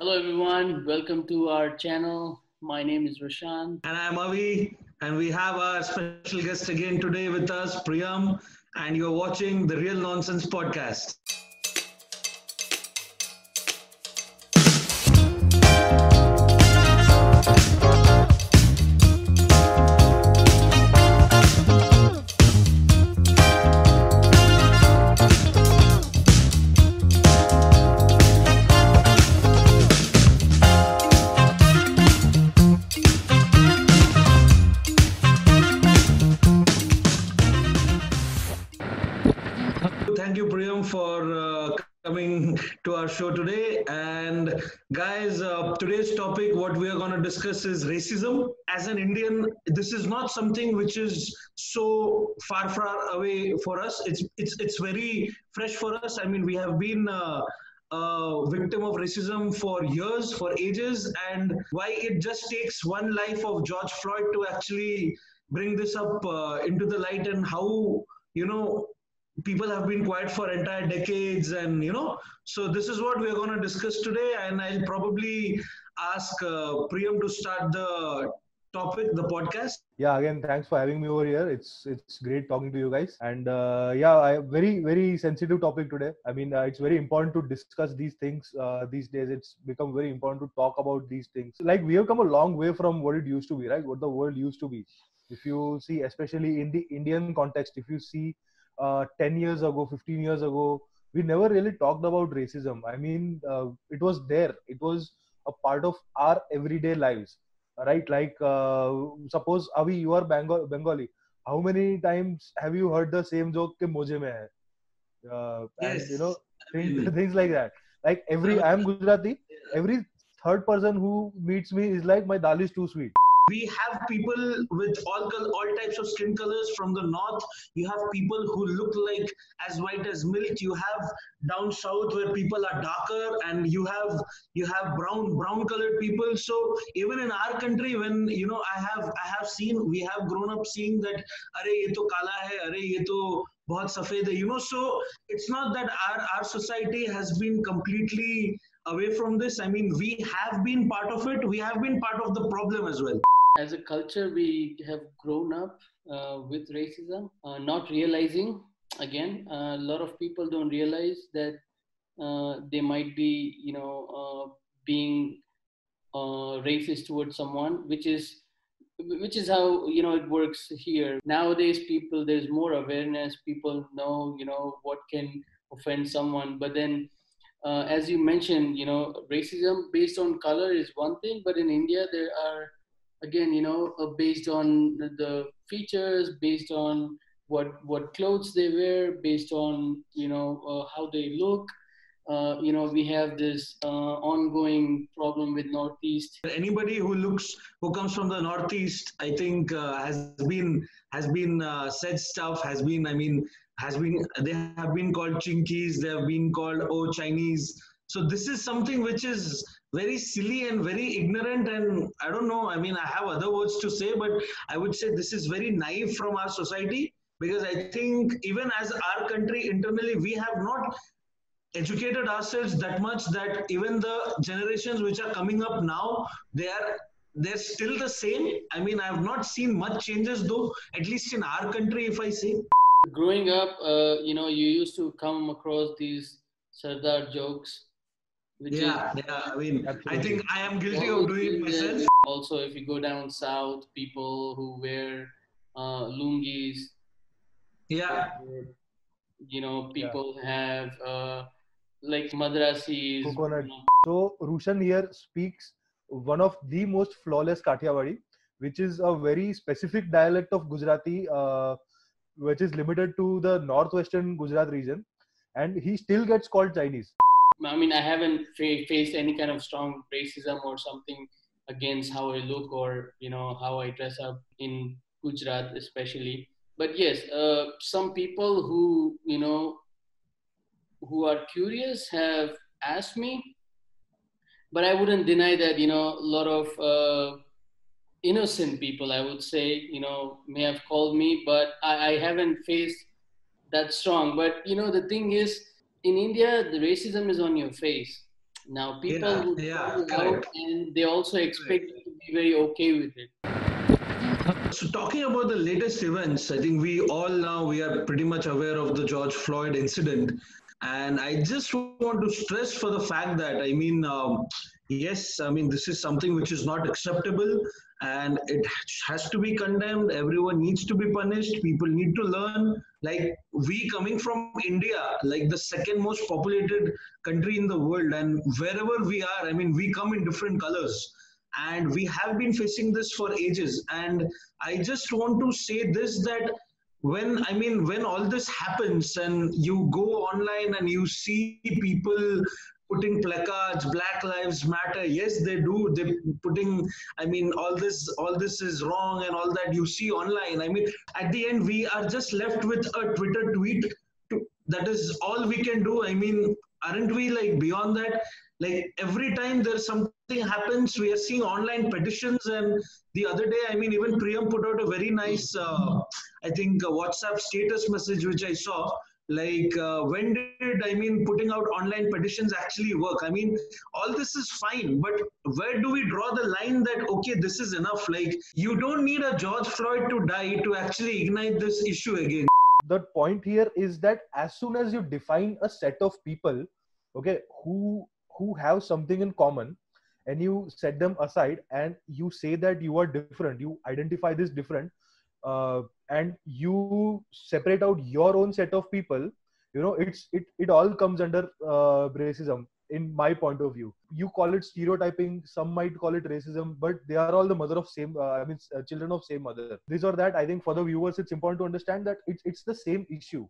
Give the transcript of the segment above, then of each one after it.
Hello, everyone. Welcome to our channel. My name is Roshan. And I'm Avi, and we have our special guest again today with us, Priyam, and you're watching the Real Nonsense podcast. Coming to our show today. And guys, uh, today's topic, what we are going to discuss is racism. As an Indian, this is not something which is so far, far away for us. It's it's it's very fresh for us. I mean, we have been. Uh, victim of racism for years, for ages, and why it just takes one life of George Floyd to actually bring this up uh, into the light and how you know people have been quiet for entire decades and you know so this is what we're going to discuss today and i'll probably ask uh, priyam to start the topic the podcast. Yeah again thanks for having me over here. It's it's great talking to you guys. And uh, yeah i very very sensitive topic today. I mean uh, it's very important to discuss these things uh, these days. It's become very important to talk about these things. Like we have come a long way from what it used to be right? What the world used to be. If you see especially in the indian context if you see uh, 10 years ago 15 years ago we never really talked about racism. I mean uh, it was there. It was a part of our everyday lives right? Like uh, suppose avi you are Bengal, bengali. How many times have you heard the same joke ke mujhe mein hai? Uh, and Yes. you know things, things like that. Like every i am gujarati. Every third person who meets me is like my dal is too sweet we have people with all all types of skin colors from the north. You have people who look like as white as milk. You have down south where people are darker and you have you have brown brown colored people. So even in our country when you know i have i have seen we have grown up seeing that are ye to kala hai are ye to bahut safed hai you know. So it's not that our our society has been completely away from this. I mean we have been part of it. We have been part of the problem as well As a culture, we have grown up uh, with racism, uh, not realizing, again, a lot of people don't realize that uh, they might be, you know, uh, being uh, racist towards someone, which is which is how you know it works here. Nowadays people there's more awareness people know you know what can offend someone but then uh, as you mentioned you know racism based on color is one thing but in india there are again you know uh, based on the, features based on what what clothes they wear based on you know uh, how they look. Uh, you know we have this uh, ongoing problem with northeast. Anybody who looks who comes from the northeast i think uh, has been has been uh, said stuff has been i mean has been they have been called chinkies they have been called oh chinese. So this is something which is very silly and very ignorant and i don't know i mean i have other words to say but i would say this is very naive from our society because i think even as our country internally we have not educated ourselves that much that even the generations which are coming up now they are they're still the same. I mean i have not seen much changes though at least in our country if i say. Growing up uh, you know you used to come across these sardar jokes yeah is yeah i mean i think i am guilty of doing it myself. also if you go down south people who wear uh, lungis yeah. you know people have uh, like madrasis Coconut. you know, So Rushan here speaks one of the most flawless Kathiawadi, which is a very specific dialect of Gujarati, uh, which is limited to the northwestern Gujarat region, and he still gets called Chinese. I mean, I haven't fa- faced any kind of strong racism or something against how I look or you know how I dress up in Gujarat, especially. But yes, uh, some people who you know who are curious have asked me, but I wouldn't deny that you know a lot of uh, innocent people, I would say, you know, may have called me, but I, I haven't faced that strong. But you know, the thing is, in India, the racism is on your face. Now people Yeah, yeah, out and they also expect you to be very okay with it. So talking about the latest events, I think we all now we are pretty much aware of the George Floyd incident, and I just want to stress for the fact that I mean, um, yes, I mean this is something which is not acceptable, and it has to be condemned. Everyone needs to be punished. People need to learn. Like we coming from India, like the second most populated country in the world, and wherever we are, I mean, we come in different colors and we have been facing this for ages and i just want to say this that when i mean when all this happens and you go online and you see people putting placards black lives matter. Yes they do. They putting i mean all this all this is wrong and all that you see online. I mean at the end we are just left with a twitter tweet to, that is all we can do. I mean aren't we like beyond that? Like every time there's something happens we are seeing online petitions. And the other day i mean even priyam put out a very nice uh, i think whatsapp status message which i saw like uh, when did i mean putting out online petitions actually work? I mean all this is fine but where do we draw the line that okay this is enough? Like you don't need a george floyd to die to actually ignite this issue again. The point here is that as soon as you define a set of people okay who who have something in common and you set them aside and you say that you are different you identify this different uh, and you separate out your own set of people you know it's it, it all comes under uh, racism in my point of view. You call it stereotyping some might call it racism but they are all the mother of same uh, i mean uh, children of same mother. This or that i think for the viewers it's important to understand that it's it's the same issue.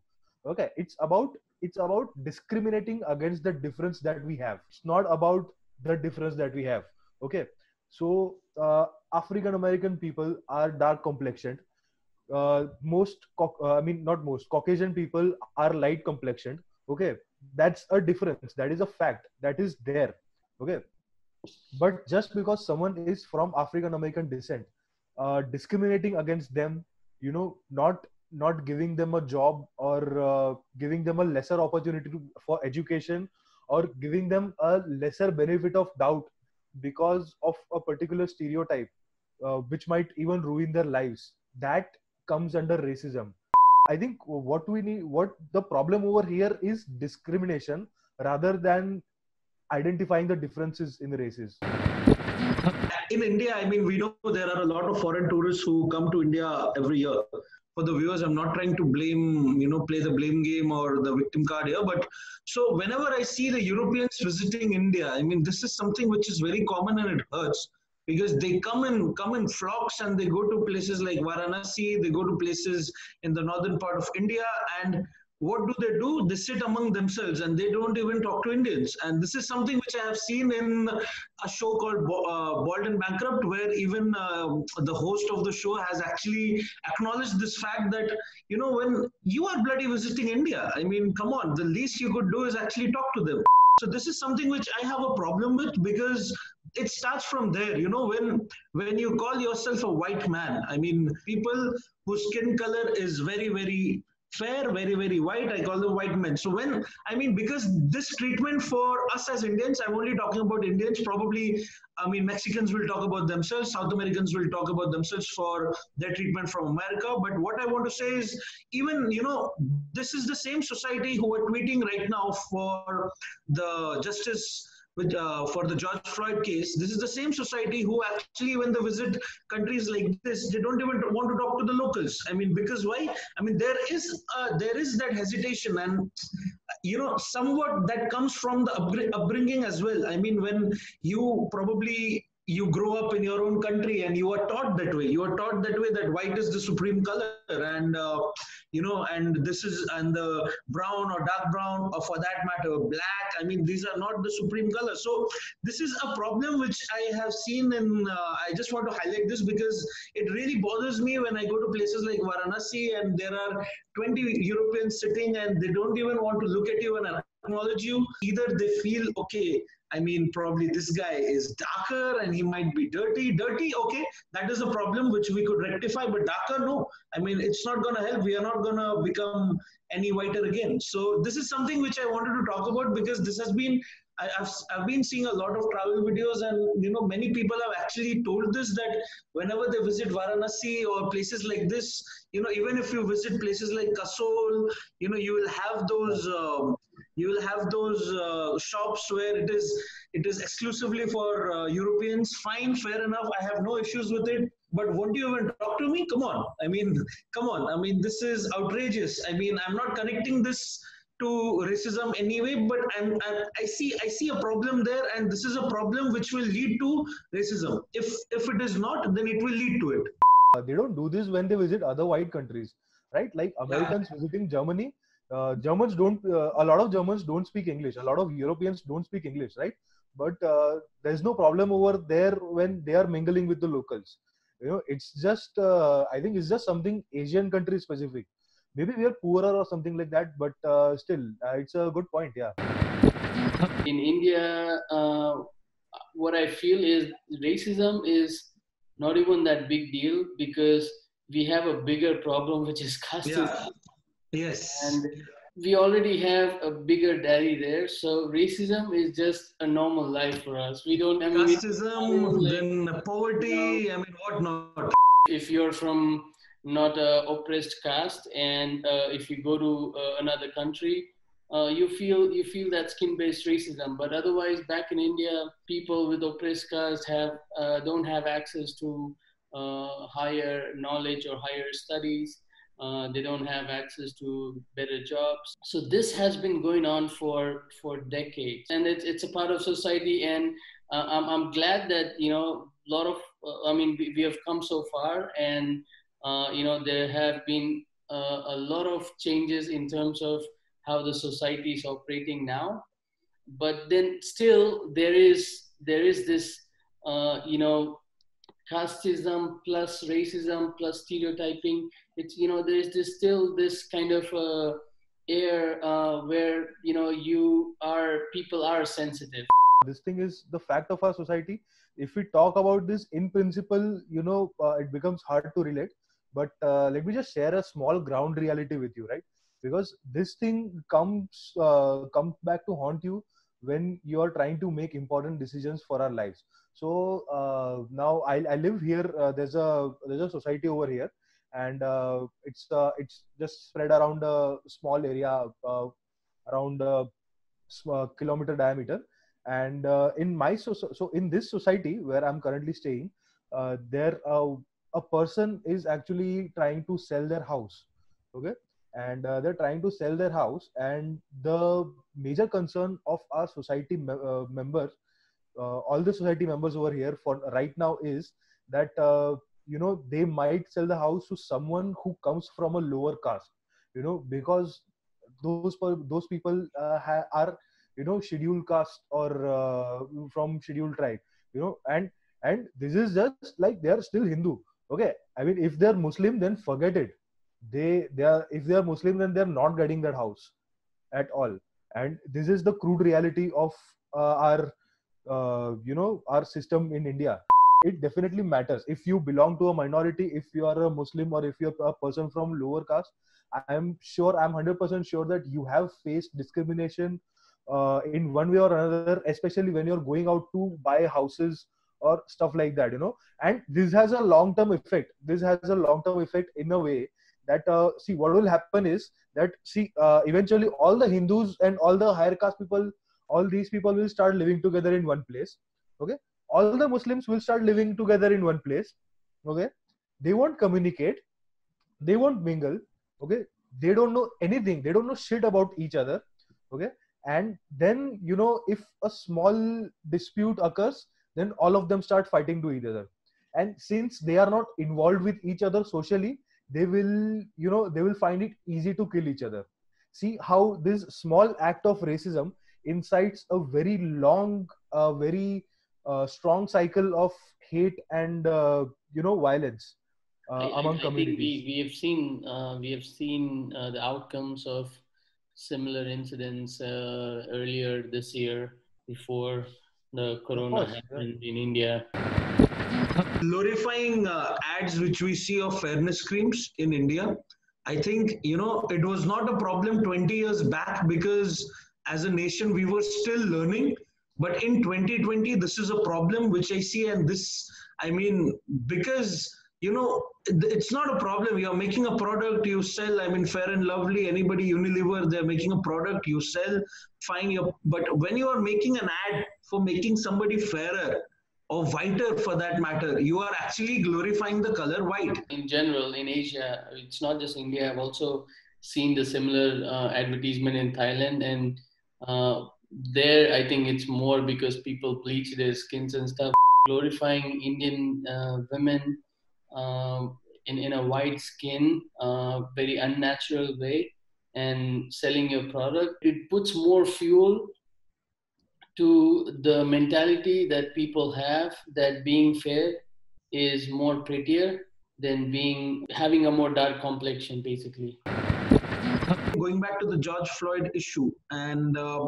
Okay it's about it's about discriminating against the difference that we have. It's not about the difference that we have. Okay so uh, african american people are dark complexioned uh, most uh, i mean not most caucasian people are light complexioned okay? That's a difference. That is a fact. That is there okay? But just because someone is from african american descent uh, discriminating against them you know not not giving them a job or uh, giving them a lesser opportunity to, for education or giving them a lesser benefit of doubt because of a particular stereotype uh, which might even ruin their lives that comes under racism. I think what we need what the problem over here is discrimination rather than identifying the differences in the races. In india i mean we know there are a lot of foreign tourists who come to india every year. For the viewers i'm not trying to blame you know play the blame game or the victim card here but so whenever i see the europeans visiting india i mean this is something which is very common and it hurts because they come in come in flocks and they go to places like varanasi they go to places in the northern part of india and what do they do? They sit among themselves and they don't even talk to Indians. And this is something which I have seen in a show called uh, Bald and Bankrupt, where even uh, the host of the show has actually acknowledged this fact that, you know, when you are bloody visiting India, I mean, come on, the least you could do is actually talk to them. So this is something which I have a problem with because it starts from there. You know, when when you call yourself a white man, I mean, people whose skin color is very, very fair, very, very white. I call them white men. So when, I mean, because this treatment for us as Indians, I'm only talking about Indians, probably, I mean, Mexicans will talk about themselves, South Americans will talk about themselves for their treatment from America. But what I want to say is, even, you know, this is the same society who are tweeting right now for the justice with, uh, for the George Floyd case, this is the same society who actually, when they visit countries like this, they don't even want to talk to the locals. I mean, because why? I mean, there is uh, there is that hesitation, and you know, somewhat that comes from the upbringing as well. I mean, when you probably you grow up in your own country and you are taught that way. You are taught that way that white is the supreme color and uh, you know and this is and the brown or dark brown or for that matter black. I mean these are not the supreme color. So this is a problem which i have seen and uh, i just want to highlight this because it really bothers me when i go to places like varanasi and there are 20 europeans sitting and they don't even want to look at you and acknowledge you. Either they feel okay I mean, probably this guy is darker and he might be dirty. Dirty, okay, that is a problem which we could rectify, but darker, no. I mean, it's not going to help. We are not going to become any whiter again. So, this is something which I wanted to talk about because this has been I, have I've been seeing a lot of travel videos, and you know, many people have actually told this that whenever they visit Varanasi or places like this, you know, even if you visit places like Kasol, you know, you will have those. Uh, you will have those uh, shops where it is it is exclusively for uh, Europeans. Fine, fair enough. I have no issues with it. But won't you even talk to me? Come on. I mean, come on. I mean, this is outrageous. I mean, I'm not connecting this to racism anyway but I'm, I'm, i see i see a problem there and this is a problem which will lead to racism if if it is not then it will lead to it uh, they don't do this when they visit other white countries right like americans yeah. visiting germany uh, germans don't uh, a lot of germans don't speak english. A lot of europeans don't speak english right? But uh, there's no problem over there when they are mingling with the locals. You know it's just uh, i think it's just something asian country specific. Maybe we are poorer or something like that but uh, still uh, it's a good point yeah. In india uh, what i feel is racism is not even that big deal because we have a bigger problem which is casteism yeah. Yes. And we already have a bigger daddy there so racism is just a normal life for us. We don't I mean, casteism then poverty you know, i mean what not? if you're from not a oppressed caste and uh, if you go to uh, another country uh, you feel you feel that skin-based racism. But otherwise back in india people with oppressed caste have uh, don't have access to uh, higher knowledge or higher studies uh, they don't have access to better jobs. So this has been going on for for decades. And it's, it's a part of society. And I'm, I'm glad that you know a lot of i mean we, we have come so far. And uh, you know, there have been uh, a lot of changes in terms of how the society is operating now. But then still there is there is this uh, you know casteism plus racism plus stereotyping. It's you know there's this still this kind of uh, air uh, where you know you are people are sensitive. This thing is the fact of our society. If we talk about this in principle, you know, uh, it becomes hard to relate but uh, let me just share a small ground reality with you right because this thing comes uh, comes back to haunt you when you are trying to make important decisions for our lives so uh, now I, I live here uh, there's a there's a society over here and uh, it's uh, it's just spread around a small area around a kilometer diameter. And in my so, so in this society where i'm currently staying there a person is actually trying to sell their house okay? And uh, they're trying to sell their house and the major concern of our society me- uh, members uh, all the society members over here for right now is that uh, you know they might sell the house to someone who comes from a lower caste you know because those those people uh, ha- are you know scheduled caste or uh, from scheduled tribe you know and and this is just like they are still hindu okay? I mean if they're muslim then forget it. They they are if they are muslim then they're not getting that house at all. And this is the crude reality of uh, our uh, you know our system in india it definitely matters. If you belong to a minority if you are a muslim or if you're a person from lower caste i'm sure i'm 100% sure that you have faced discrimination uh, in one way or another especially when you're going out to buy houses or stuff like that you know. And this has a long term effect. This has a long term effect in a way that uh, see what will happen is that see uh, eventually all the hindus and all the higher caste people all these people will start living together in one place okay? All the muslims will start living together in one place okay? They won't communicate they won't mingle okay? They don't know anything they don't know shit about each other okay? And then you know if a small dispute occurs then all of them start fighting to each other. And since they are not involved with each other socially they will you know they will find it easy to kill each other. See how this small act of racism incites a very long uh, very uh, strong cycle of hate and uh, you know violence uh, I, among I, I communities we, we have seen uh, we have seen uh, the outcomes of similar incidents earlier this year before the corona course, happened yeah. in India. Glorifying uh, ads which we see of fairness creams in India, I think you know it was not a problem 20 years back because as a nation we were still learning. but in 2020 this is a problem which i see and this i mean because you know it's not a problem you're making a product you sell i mean fair and lovely anybody unilever they're making a product you sell fine your but when you are making an ad for making somebody fairer or whiter for that matter you are actually glorifying the color white in general in asia it's not just india i've also seen the similar uh, advertisement in thailand and uh, there i think it's more because people bleach their skins and stuff glorifying indian uh, women um, in, in a white skin uh, very unnatural way and selling your product. It puts more fuel to the mentality that people have that being fair is more prettier than being having a more dark complexion basically going back to the george floyd issue and uh,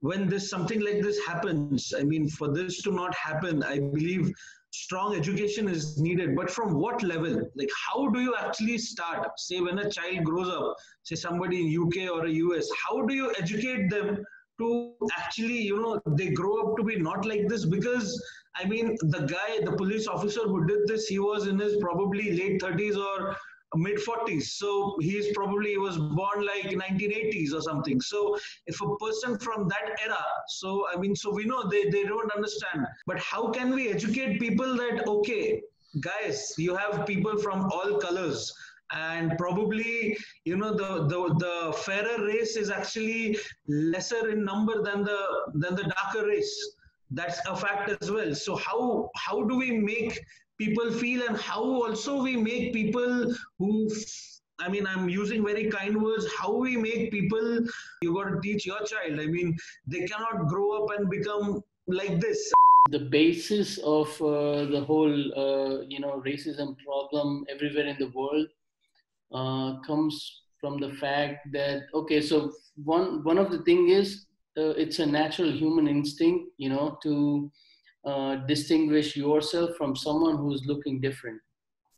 when this something like this happens i mean for this to not happen i believe strong education is needed. But from what level? Like how do you actually start? Say when a child grows up say somebody in uk or a us how do you educate them to actually you know they grow up to be not like this? Because i mean the guy the police officer who did this he was in his probably late 30s or mid 40s so he's probably he was born like 1980s or something. So if a person from that era so i mean so we know they, they don't understand. But how can we educate people that okay guys you have people from all colors and probably you know the, the the fairer race is actually lesser in number than the than the darker race. That's a fact as well. So how how do we make people feel and how also we make people who I mean, I'm using very kind words. How we make people, you got to teach your child. I mean, they cannot grow up and become like this. The basis of uh, the whole, uh, you know, racism problem everywhere in the world uh, comes from the fact that okay, so one one of the thing is uh, it's a natural human instinct, you know, to uh, distinguish yourself from someone who's looking different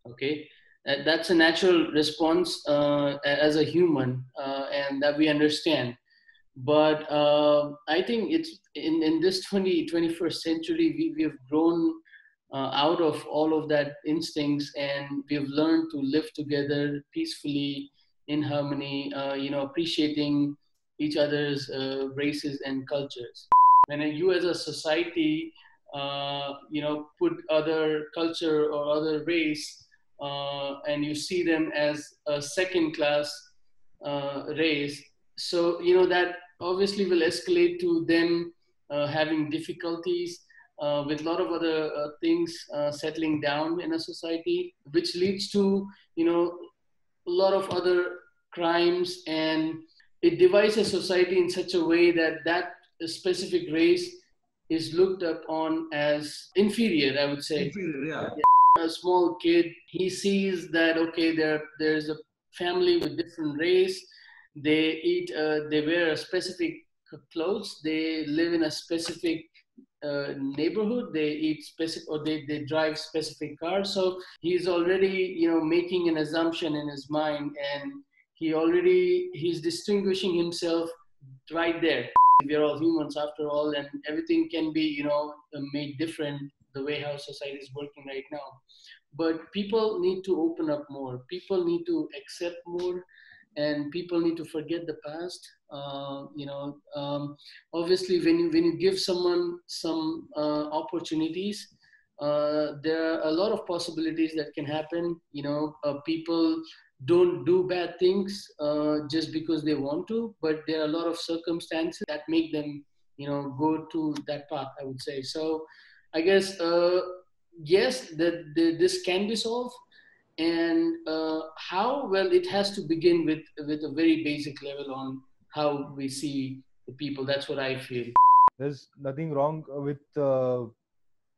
okay? Uh, that's a natural response uh, as a human uh, and that we understand. But uh, i think it's in, in this 20 21st century we, we have grown out of all of that instincts and we've learned to live together peacefully in harmony you know appreciating each other's races and cultures. When you as a society uh, you know, put other culture or other race, uh, and you see them as a second class uh, race. So, you know, that obviously will escalate to them uh, having difficulties uh, with a lot of other things settling down in a society, which leads to, you know, a lot of other crimes and it divides a society in such a way that that specific race is looked upon as inferior, I would say. Inferior, yeah. A small kid, he sees that okay, there there's a family with different race. They eat, uh, they wear a specific clothes. They live in a specific uh, neighborhood. They eat specific, or they they drive specific cars. So he's already you know making an assumption in his mind, and he already he's distinguishing himself right there we're all humans after all and everything can be you know made different the way how society is working right now. But people need to open up more. People need to accept more and people need to forget the past. Uh, you know um, obviously when you when you give someone some uh, opportunities uh, there are a lot of possibilities that can happen. You know uh, people don't do bad things uh, just because they want to, but there are a lot of circumstances that make them, you know, go to that path. I would say so. I guess uh, yes, that this can be solved, and uh, how well it has to begin with with a very basic level on how we see the people. That's what I feel. There's nothing wrong with uh,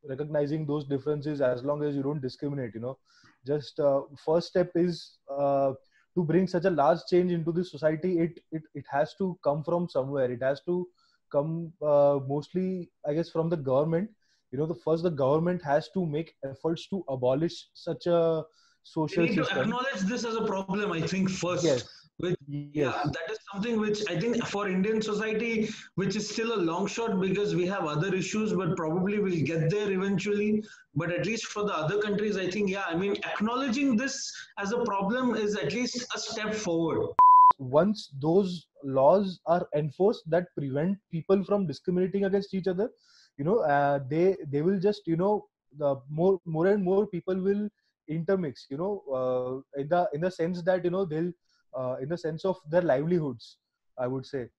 recognizing those differences as long as you don't discriminate. You know just uh, first step is uh, to bring such a large change into the society it, it it has to come from somewhere. It has to come uh, mostly i guess from the government. You know the first the government has to make efforts to abolish such a social need system. to acknowledge this as a problem i think first. Yes which yes. yeah that is something which i think for indian society which is still a long shot because we have other issues but probably we'll get there eventually but at least for the other countries i think yeah i mean acknowledging this as a problem is at least a step forward once those laws are enforced that prevent people from discriminating against each other you know uh, they they will just you know the more more and more people will intermix you know uh, in the in the sense that you know they'll in the sense of their livelihoods i would say.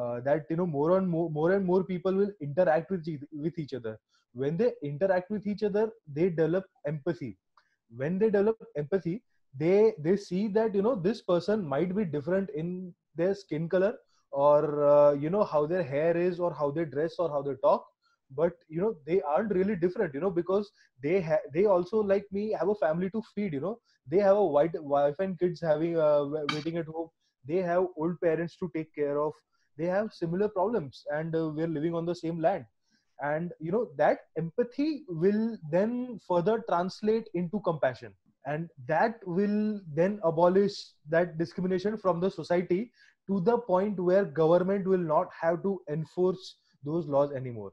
Uh, that you know more and more more and more people will interact with with each other. When they interact with each other they develop empathy. When they develop empathy they they see that you know this person might be different in their skin color or uh, you know how their hair is or how they dress or how they talk but you know they aren't really different you know because they ha- they also like me have a family to feed you know. They have a white wife and kids having uh, waiting at home. They have old parents to take care of. They have similar problems and uh, we're living on the same land. And you know that empathy will then further translate into compassion. And that will then abolish that discrimination from the society to the point where government will not have to enforce those laws anymore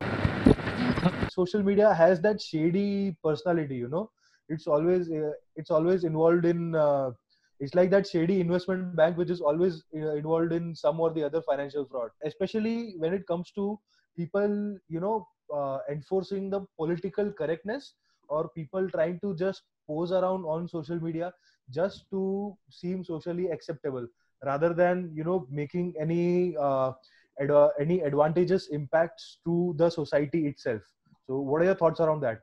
social media has that shady personality you know. It's always uh, it's always involved in uh, it's like that shady investment bank which is always involved in some or the other financial fraud. Especially when it comes to people you know uh, enforcing the political correctness or people trying to just pose around on social media just to seem socially acceptable rather than you know making any uh, ad- any advantageous impacts to the society itself so what are your thoughts around that?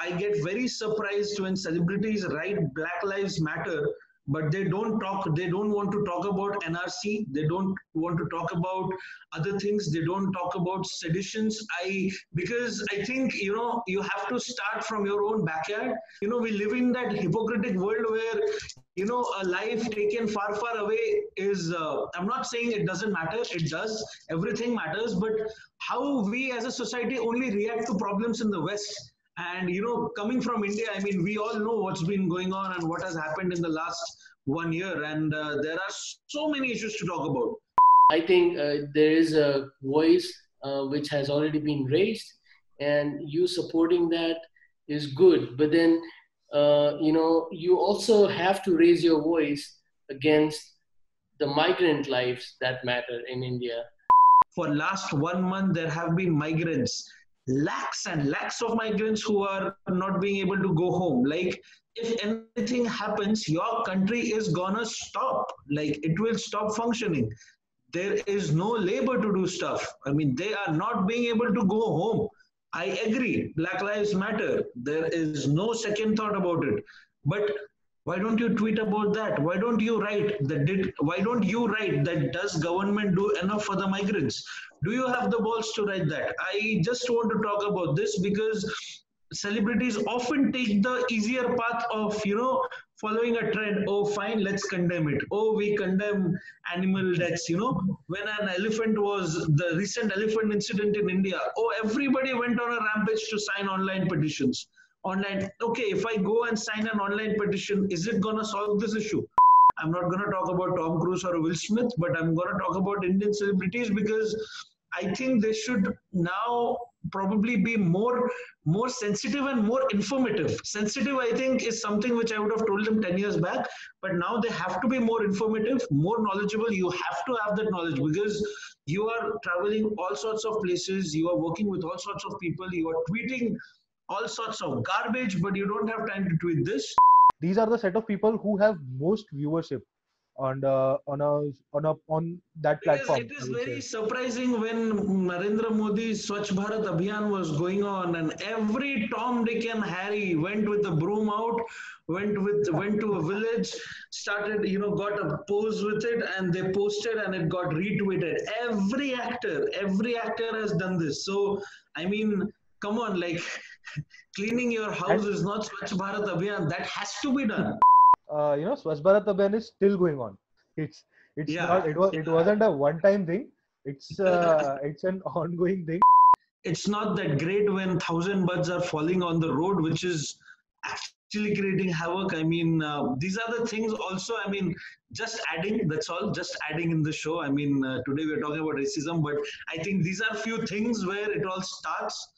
I get very surprised when celebrities write black lives matter but they don't talk they don't want to talk about nrc they don't want to talk about other things they don't talk about seditions. I because i think you know you have to start from your own backyard. You know we live in that hypocritic world where you know a life taken far far away is uh, i'm not saying it doesn't matter it does everything matters but how we as a society only react to problems in the west and you know, coming from India, I mean, we all know what's been going on and what has happened in the last one year, and uh, there are so many issues to talk about. I think uh, there is a voice uh, which has already been raised, and you supporting that is good. But then, uh, you know, you also have to raise your voice against the migrant lives that matter in India. For last one month, there have been migrants lakhs and lakhs of migrants who are not being able to go home. Like if anything happens your country is gonna stop. Like it will stop functioning. There is no labor to do stuff. I mean they are not being able to go home i agree. Black lives matter. There is no second thought about it. But why don't you tweet about that? Why don't you write that did why don't you write that does government do enough for the migrants? Do you have the balls to write that? I just want to talk about this because celebrities often take the easier path of you know following a trend oh fine let's condemn it. Oh we condemn animal deaths you know. When an elephant was the recent elephant incident in india oh everybody went on a rampage to sign online petitions. Online okay if i go and sign an online petition is it going to solve this issue? I'm not going to talk about tom cruise or will smith but i'm going to talk about indian celebrities because I think they should now probably be more more sensitive and more informative. Sensitive, I think, is something which I would have told them 10 years back, but now they have to be more informative, more knowledgeable. You have to have that knowledge because you are traveling all sorts of places, you are working with all sorts of people, you are tweeting all sorts of garbage, but you don't have time to tweet this. These are the set of people who have most viewership on uh, on a on a on that platform. It is, it is very say. surprising when Narendra Modi's Swachh Bharat Abhiyan was going on, and every Tom, Dick, and Harry went with the broom out, went with went to a village, started you know got a pose with it, and they posted, and it got retweeted. Every actor, every actor has done this. So I mean, come on, like cleaning your house is not Swachh Bharat Abhiyan. That has to be done uh, you know Swachh Bharat Abhiyan is still going on. It's it's yeah. not it was it wasn't a one time thing. It's uh, it's an ongoing thing. It's not that great when thousand buds are falling on the road, which is actually creating havoc. I mean, uh, these are the things also, I mean, just adding, that's all, just adding in the show. I mean, uh, today we're talking about racism, but I think these are few things where it all starts.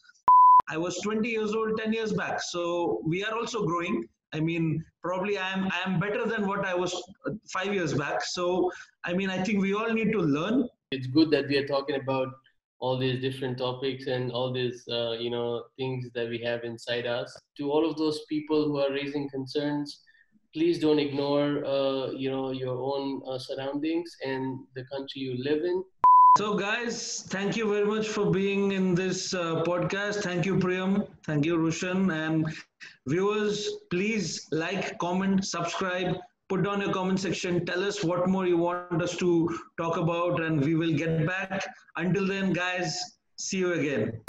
I was 20 years old 10 years back. So we are also growing. I mean, probably I am I am better than what I was uh, five years back. So I mean, I think we all need to learn. It's good that we are talking about all these different topics and all these uh, you know things that we have inside us. To all of those people who are raising concerns, please don't ignore uh, you know your own uh, surroundings and the country you live in. So, guys, thank you very much for being in this uh, podcast. Thank you, Priyam. Thank you, Rushan. And viewers, please like, comment, subscribe. Put down your comment section. Tell us what more you want us to talk about, and we will get back. Until then, guys, see you again.